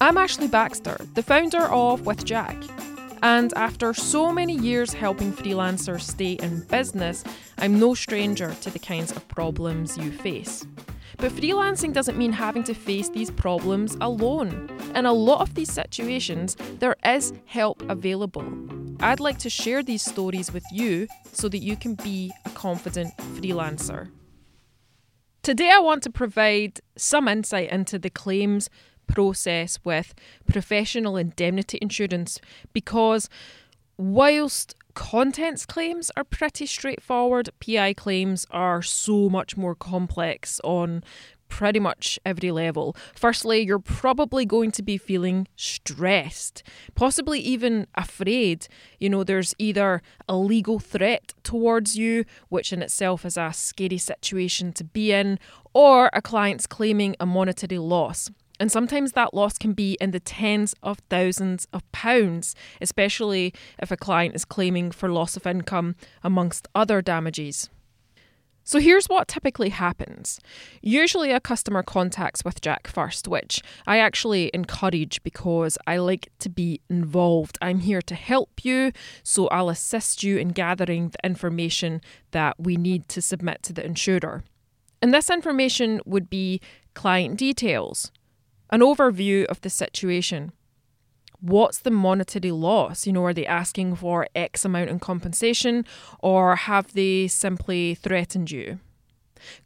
I'm Ashley Baxter, the founder of With Jack. And after so many years helping freelancers stay in business, I'm no stranger to the kinds of problems you face. But freelancing doesn't mean having to face these problems alone. In a lot of these situations, there is help available. I'd like to share these stories with you so that you can be a confident freelancer. Today, I want to provide some insight into the claims process with professional indemnity insurance because whilst contents claims are pretty straightforward, PI claims are so much more complex on pretty much every level. Firstly, you're probably going to be feeling stressed, possibly even afraid. You know, there's either a legal threat towards you, which in itself is a scary situation to be in, or a client's claiming a monetary loss. And sometimes that loss can be in the tens of thousands of pounds, especially if a client is claiming for loss of income, amongst other damages. So here's what typically happens. Usually, a customer contacts with Jack first, which I actually encourage because I like to be involved. I'm here to help you, so I'll assist you in gathering the information that we need to submit to the insurer. And this information would be client details, an overview of the situation. What's the monetary loss? You know, are they asking for X amount in compensation or have they simply threatened you?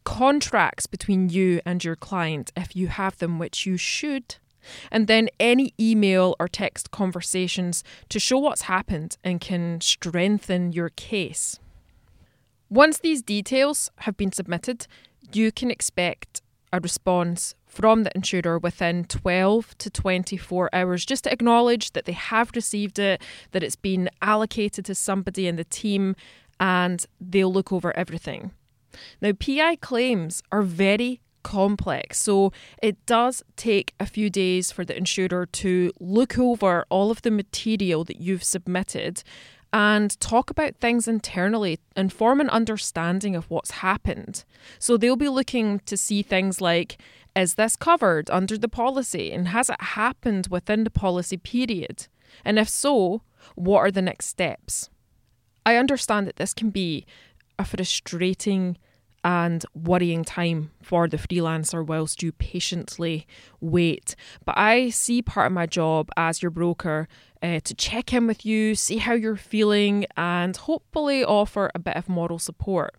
Contracts between you and your client, if you have them, which you should. And then any email or text conversations to show what's happened and can strengthen your case. Once these details have been submitted, you can expect a response from the insurer within 12 to 24 hours just to acknowledge that they have received it, that it's been allocated to somebody in the team, and they'll look over everything. Now, PI claims are very complex, so it does take a few days for the insurer to look over all of the material that you've submitted and talk about things internally and form an understanding of what's happened. So they'll be looking to see things like is this covered under the policy and has it happened within the policy period? And if so, what are the next steps? I understand that this can be a frustrating and worrying time for the freelancer whilst you patiently wait. But I see part of my job as your broker uh, to check in with you, see how you're feeling, and hopefully offer a bit of moral support.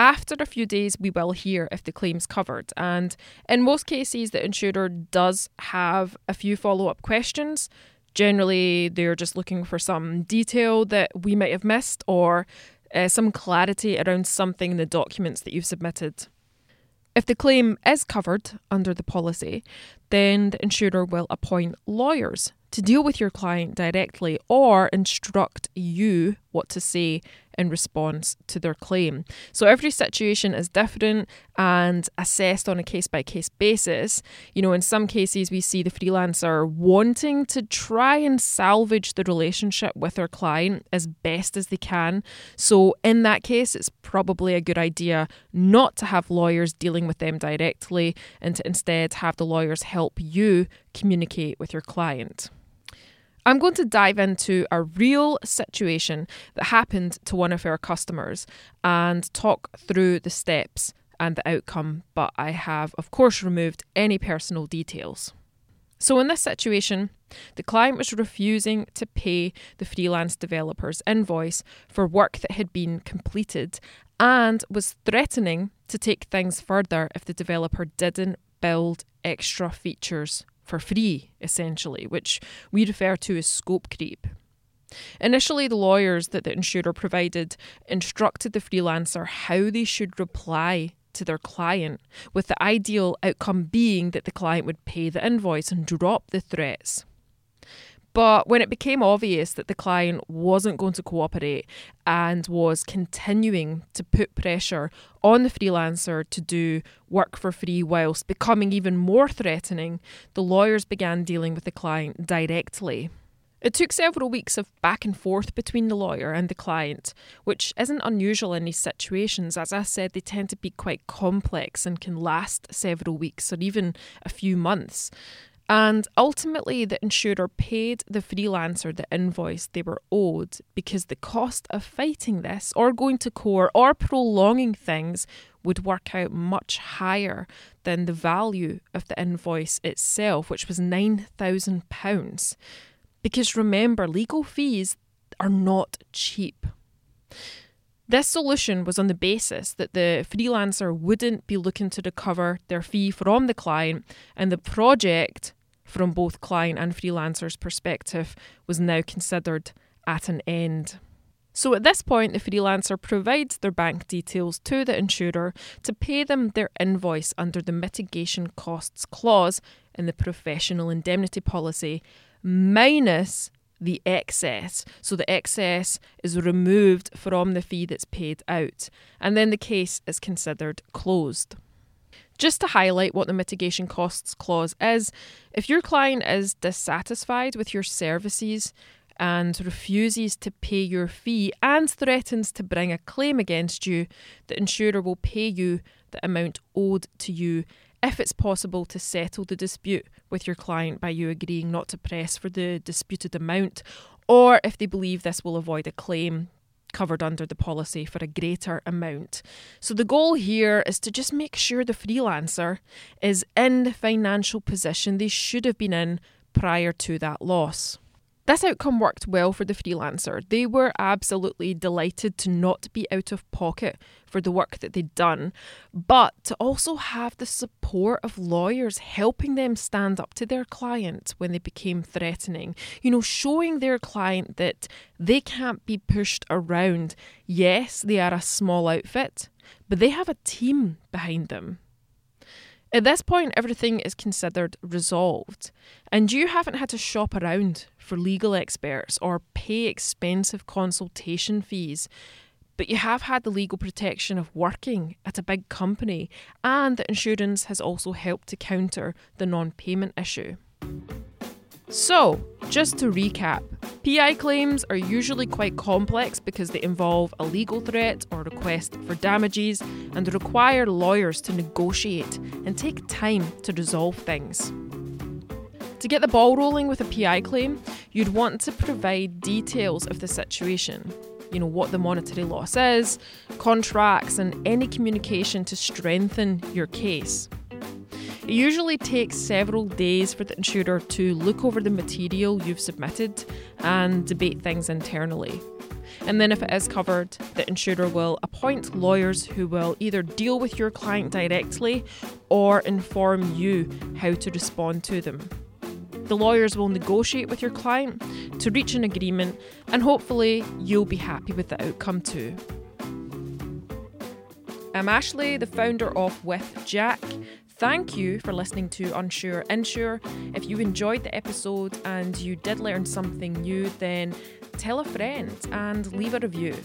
After a few days, we will hear if the claim's covered, and in most cases, the insurer does have a few follow up questions. Generally, they're just looking for some detail that we might have missed or uh, some clarity around something in the documents that you've submitted. If the claim is covered under the policy, then the insurer will appoint lawyers to deal with your client directly or instruct you what to say in response to their claim. So every situation is different and assessed on a case by case basis. You know, in some cases, we see the freelancer wanting to try and salvage the relationship with their client as best as they can. So, in that case, it's probably a good idea not to have lawyers dealing with them directly and to instead have the lawyers help you communicate with your client. I'm going to dive into a real situation that happened to one of our customers and talk through the steps and the outcome, but I have, of course, removed any personal details. So, in this situation, the client was refusing to pay the freelance developer's invoice for work that had been completed and was threatening to take things further if the developer didn't build extra features for free, essentially, which we refer to as scope creep. Initially, the lawyers that the insurer provided instructed the freelancer how they should reply to their client, with the ideal outcome being that the client would pay the invoice and drop the threats. But when it became obvious that the client wasn't going to cooperate and was continuing to put pressure on the freelancer to do work for free whilst becoming even more threatening, the lawyers began dealing with the client directly. It took several weeks of back and forth between the lawyer and the client, which isn't unusual in these situations. As I said, they tend to be quite complex and can last several weeks or even a few months. And ultimately, the insurer paid the freelancer the invoice they were owed because the cost of fighting this, or going to court, or prolonging things would work out much higher than the value of the invoice itself, which was £9,000. Because remember, legal fees are not cheap. This solution was on the basis that the freelancer wouldn't be looking to recover their fee from the client, and the project from both client and freelancer's perspective was now considered at an end. So at this point, the freelancer provides their bank details to the insurer to pay them their invoice under the mitigation costs clause in the professional indemnity policy, minus the excess. So the excess is removed from the fee that's paid out, and then the case is considered closed. Just to highlight what the mitigation costs clause is, if your client is dissatisfied with your services and refuses to pay your fee and threatens to bring a claim against you, the insurer will pay you the amount owed to you if it's possible to settle the dispute with your client by you agreeing not to press for the disputed amount, or if they believe this will avoid a claim covered under the policy for a greater amount. So the goal here is to just make sure the freelancer is in the financial position they should have been in prior to that loss. This outcome worked well for the freelancer. They were absolutely delighted to not be out of pocket for the work that they'd done, but to also have the support of lawyers helping them stand up to their client when they became threatening. You know, showing their client that they can't be pushed around. Yes, they are a small outfit, but they have a team behind them. At this point, everything is considered resolved, and you haven't had to shop around for legal experts or pay expensive consultation fees. But you have had the legal protection of working at a big company, and the insurance has also helped to counter the non payment issue. So, just to recap, PI claims are usually quite complex because they involve a legal threat or request for damages and require lawyers to negotiate and take time to resolve things. To get the ball rolling with a PI claim, you'd want to provide details of the situation. You know, what the monetary loss is, contracts, and any communication to strengthen your case. It usually takes several days for the insurer to look over the material you've submitted and debate things internally. And then, if it is covered, the insurer will appoint lawyers who will either deal with your client directly or inform you how to respond to them. The lawyers will negotiate with your client to reach an agreement, and hopefully, you'll be happy with the outcome too. I'm Ashley, the founder of With Jack. Thank you for listening to Unsure Insure. If you enjoyed the episode and you did learn something new, then tell a friend and leave a review.